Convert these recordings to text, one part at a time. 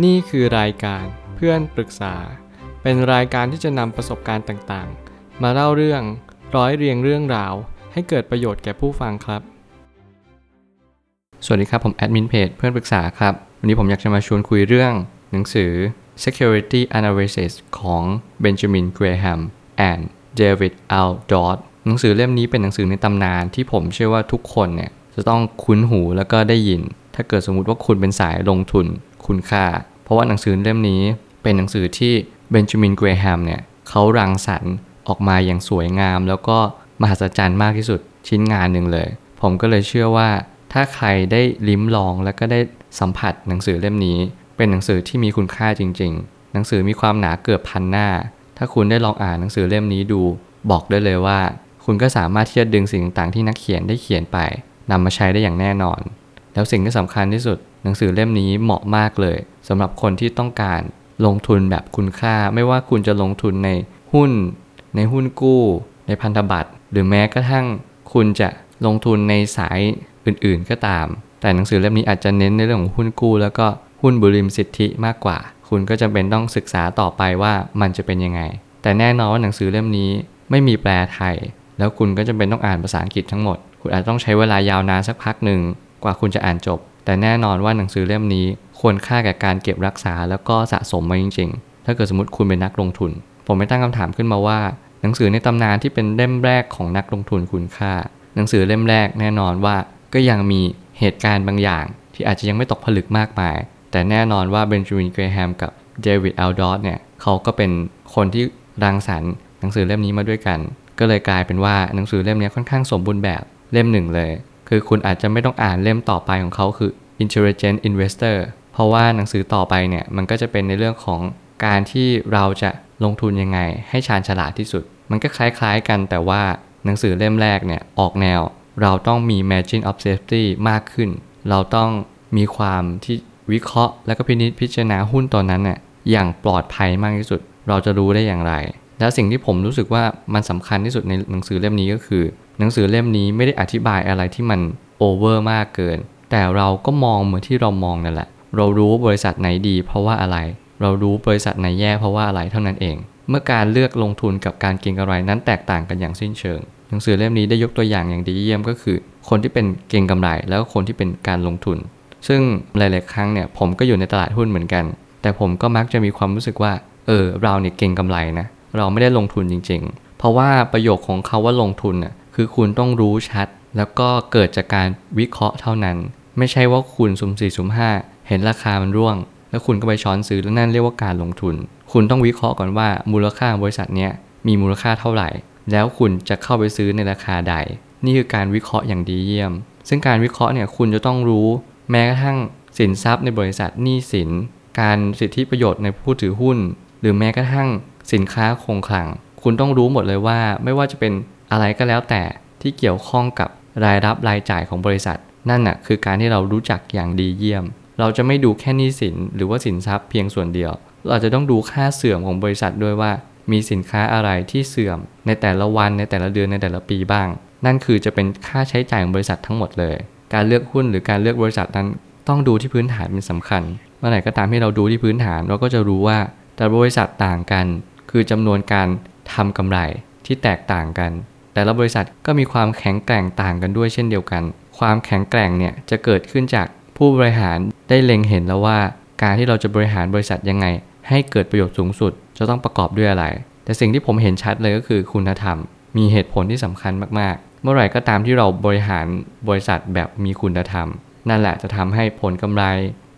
นี่คือรายการเพื่อนปรึกษา เป็นรายการที่จะนำประสบการณ์ต่างๆ มาเล่าเรื่องร้อยเรียงเรื่องราว ให้เกิดประโยชน์แก่ผู้ฟังครับ สวัสดีครับ ผมแอดมินเพจเพื่อนปรึกษาครับ วันนี้ผมอยากจะมาชวนคุยเรื่องหนังสือ Security Analysis ของ Benjamin Graham and David L. Dodd หนังสือเล่มนี้เป็นหนังสือในตำนานที่ผมเชื่อว่าทุกคนเนี่ยจะต้องคุ้นหูแล้วก็ได้ยิน ถ้าเกิดสมมุติว่าคุณเป็นสายลงทุน คุณค่า เพราะว่าหนังสือเล่มนี้เป็นหนังสือที่เบนจามินเกรแฮมเนี่ยเขารังสรรค์ออกมาอย่างสวยงาม แล้วก็มหัศจรรย์มากที่สุดชิ้นงานหนึ่งเลย ผมก็เลยเชื่อว่า ถ้าใครได้ลิ้มลองแล้วก็ได้สัมผัสหนังสือเล่มนี้ เป็นหนังสือที่มีคุณค่าจริง ๆ หนังสือมีความหนาเกือบพันหน้า ถ้าคุณได้ลองอ่านหนังสือเล่มนี้ดู บอกได้เลยว่า คุณก็สามารถที่จะดึงสิ่งต่างๆที่นักเขียนได้เขียนไปนำมาใช้ได้อย่างแน่นอน แล้วสิ่งที่สำคัญที่สุด หนังสือเล่มนี้เหมาะมากเลยสำหรับคนที่ต้องการลงทุนแบบคุณค่า ไม่ว่าคุณจะลงทุนในหุ้น ในหุ้นกู้ ในพันธบัตร หรือแม้กระทั่งคุณจะลงทุนในสายอื่นๆก็ตาม แต่หนังสือเล่มนี้อาจจะเน้นในเรื่องของหุ้นกู้ แล้วก็หุ้นบริมสิทธิมากกว่า คุณก็จำเป็นต้องศึกษาต่อไปว่ามันจะเป็นยังไง แต่แน่นอนว่าหนังสือเล่มนี้ไม่มีแปลไทย แล้วคุณก็จำเป็นต้องอ่านภาษาอังกฤษทั้งหมด คุณอาจต้องใช้เวลายาวนานสักพักหนึ่งกว่าคุณจะอ่านจบ แต่แน่นอนว่าหนังสือเล่มนี้ควรค่าแก่การเก็บรักษาแล้วก็สะสมมาจริง ๆ ถ้าเกิดสมมติคุณเป็นนักลงทุน ผมไม่ตั้งคำถามขึ้นมาว่า หนังสือในตำนานที่เป็นเล่มแรกของนักลงทุนคุณค่า หนังสือเล่มแรกแน่นอนว่าก็ยังมีเหตุการณ์บางอย่าง ที่อาจจะยังไม่ตกผลึกมากมาย แต่แน่นอนว่าเบนจามินเกรแฮมกับเดวิดอัลดอสเนี่ยเขาก็เป็นคนที่รังสรรค์หนังสือเล่มนี้มาด้วยกัน ก็เลยกลายเป็นว่าหนังสือเล่มนี้ค่อนข้างสมบูรณ์แบบเล่มหนึ่งเลย คือคุณอาจจะไม่ต้องอ่านเล่มต่อไปของเขาคือ Intelligent Investor เพราะว่าหนังสือต่อไปเนี่ยมันก็จะเป็นในเรื่องของการที่เราจะลงทุนยังไง ให้ชาญฉลาดที่สุด มันก็คล้ายๆกันแต่ว่าหนังสือเล่มแรกเนี่ยออกแนว เราต้องมี margin of safety มากขึ้น เราต้องมีความที่วิเคราะห์ และก็พินิจพิจารณาหุ้นตอนนั้นเนี่ยอย่างปลอดภัยมากที่สุด เราจะรู้ได้อย่างไร และสิ่งที่ผมรู้สึกว่ามันสำคัญที่สุดในหนังสือเล่มนี้ก็คือ หนังสือเล่มนี้ไม่ได้อธิบายอะไรที่มันโอเวอร์มากเกิน แต่เราก็มองเหมือนที่เรามองนั่นแหละ เรารู้บริษัทไหนดี เพราะว่าอะไร เรารู้บริษัทไหนแย่เพราะว่าอะไรเท่านั้นเอง เมื่อการเลือกลงทุนกับการเก็งกำไรนั้นแตกต่างกันอย่างสิ้นเชิง หนังสือเล่มนี้ได้ยกตัวอย่างอย่างดีเยี่ยมก็คือ คนที่เป็นเก็งกำไรแล้วก็คนที่เป็นการลงทุน ซึ่งหลายๆครั้งเนี่ยผมก็อยู่ในตลาดหุ้นเหมือนกัน แต่ผมก็มักจะมีความรู้สึกว่า เออเราเนี่ยเก่งกำไรนะ เราไม่ได้ลงทุนจริง ๆ เพราะว่าประโยคของเขาว่าลงทุนน่ะคือคุณต้องรู้ชัด แล้วก็เกิดจากการวิเคราะห์เท่านั้น ไม่ใช่ว่าคุณสุ่มสี่สุ่มห้าเห็นราคามันร่วง แล้วคุณก็ไปช้อนซื้อแล้วนั่นเรียกว่าการลงทุน คุณต้องวิเคราะห์ก่อนว่ามูลค่าบริษัทเนี้ยมีมูลค่าเท่าไหร่ แล้วคุณจะเข้าไปซื้อในราคาใด นี่คือการวิเคราะห์อย่างดีเยี่ยม ซึ่งการวิเคราะห์เนี่ยคุณจะต้องรู้ แม้กระทั่งสินทรัพย์ในบริษัทหนี้สิน การสิทธิประโยชน์ในผู้ถือหุ้น หรือแม้กระทั่งสินค้าคงคลัง คุณต้องรู้หมดเลยว่า ไม่ว่าจะเป็นอะไรก็แล้วแต่ที่เกี่ยวข้องกับรายรับรายจ่ายของบริษัท นั่นน่ะคือการที่เรารู้จักอย่างดีเยี่ยม เราจะไม่ดูแค่นี้สินหรือว่าสินทรัพย์เพียงส่วนเดียว เราจะต้องดูค่าเสื่อมของบริษัทด้วยว่า มีสินค้าอะไรที่เสื่อม ในแต่ละวันในแต่ละเดือนในแต่ละปีบ้าง นั่นคือจะเป็นค่าใช้จ่ายของบริษัททั้งหมดเลย การเลือกหุ้นหรือการเลือกบริษัทนั้น ต้องดูที่พื้นฐานเป็นสำคัญเมื่อไหร่ก็ตามที่เราดูที่พื้นฐานเราก็จะรู้ว่า แต่บริษัทต่างกัน คือจำนวนการทำกำไรที่แตกต่างกัน แต่ละบริษัทก็มีความแข็งแกร่งต่างกันด้วยเช่นเดียวกัน ความแข็งแกร่งเนี่ยจะเกิดขึ้นจากผู้บริหารได้เล็งเห็นแล้วว่า การที่เราจะบริหารบริษัทยังไง ให้เกิดประโยชน์สูงสุด จะต้องประกอบด้วยอะไร แต่สิ่งที่ผมเห็นชัดเลยก็คือคุณธรรม มีเหตุผลที่สำคัญมากๆ เมื่อไหร่ก็ตามที่เราบริหารบริษัทแบบมีคุณธรรม นั่นแหละจะทำให้ผลกำไร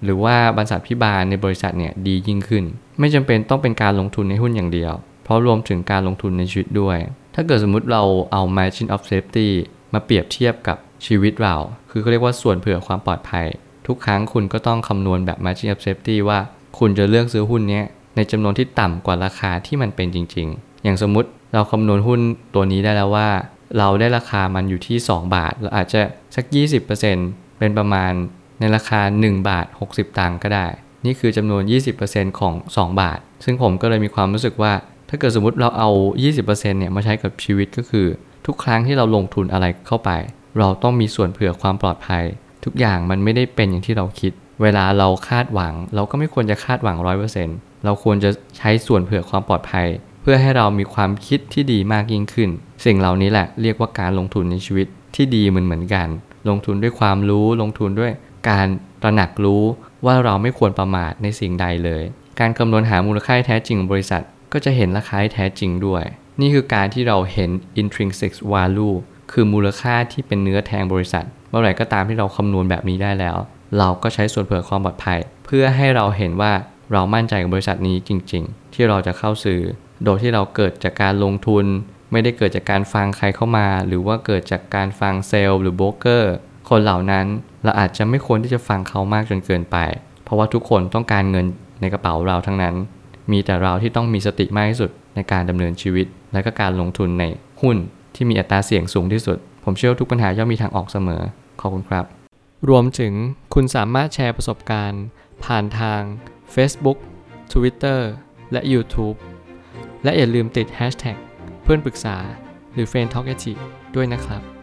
หรือว่าบรรษัทพิบาลในบริษัทเนี่ยดียิ่งขึ้น ไม่จำเป็นต้องเป็นการลงทุนในหุ้นอย่างเดียว เพราะรวมถึงการลงทุนในชีวิตด้วย ถ้าเกิดสมมุติเราเอา margin of safety มาเปรียบเทียบกับชีวิตเรา คือเขาเรียกว่าส่วนเผื่อความปลอดภัย ทุกครั้งคุณก็ต้องคำนวณแบบ margin of safety ว่าคุณจะเลือกซื้อหุ้นนี้ในจำนวนที่ต่ำกว่าราคาที่มันเป็นจริง ๆ อย่างสมมุติเราคำนวณหุ้นตัวนี้ได้แล้วว่า เราได้ราคามันอยู่ที่ 2 บาท เราอาจจะสัก 20%เป็นประมาณในราคา 1 บาท 60 ตังค์ก็ได้ นี่คือจำนวน 20%ของ 2 บาท ซึ่งผมก็เลยมีความรู้สึกว่า ถ้าเกิดสมมติเราเอา 20%เนี่ยมาใช้กับชีวิตก็คือ ทุกครั้งที่เราลงทุนอะไรเข้าไป เราต้องมีส่วนเผื่อความปลอดภัย ทุกอย่างมันไม่ได้เป็นอย่างที่เราคิด เวลาเราคาดหวัง เราก็ไม่ควรจะคาดหวัง 100%เราควรจะใช้ส่วนเผื่อความปลอดภัย เพื่อให้เรามีความคิดที่ดีมากยิ่งขึ้น สิ่งเหล่านี้แหละเรียกว่าการลงทุนในชีวิตที่ดีเหมือนเหมือนกัน ลงทุนด้วยความรู้ลงทุนด้วยการ ตระหนักรู้ว่าเราไม่ควรประมาทในสิ่งใดเลย การคำนวณหามูลค่าแท้จริงของบริษัท ก็จะเห็นราคาแท้จริงด้วย นี่คือการที่เราเห็น intrinsic value คือมูลค่าที่เป็นเนื้อแทงบริษัท เมื่อไหร่ก็ตามที่เราคำนวณแบบนี้ได้แล้ว เราก็ใช้ส่วนเผื่อความปลอดภัย เพื่อให้เราเห็นว่าเรามั่นใจกับบริษัทนี้จริง ๆ ที่เราจะเข้าซื้อโดยที่เราเกิดจากการลงทุน ไม่ได้เกิดจากการฟังใครเข้ามา หรือว่าเกิดจากการฟังเซลล์หรือโบรกเกอร์ คนเหล่านั้นเราอาจจะไม่ควรที่จะฟังเขามากจนเกินไป เพราะว่าทุกคนต้องการเงินในกระเป๋าเราทั้งนั้น มีแต่เราที่ต้องมีสติมากที่สุดในการดำเนินชีวิต และก็การลงทุนในหุ้นที่มีอัตราเสี่ยงสูงที่สุด ผมเชื่อว่าทุกปัญหาย่อมมีทางออกเสมอ ขอบคุณครับ รวมถึงคุณสามารถแชร์ประสบการณ์ ผ่านทาง Facebook Twitter และ YouTube และอย่าลืมติด Hashtag เพื่อนปรึกษาหรือ f r ร e n d t a l k ด้วยนะครับ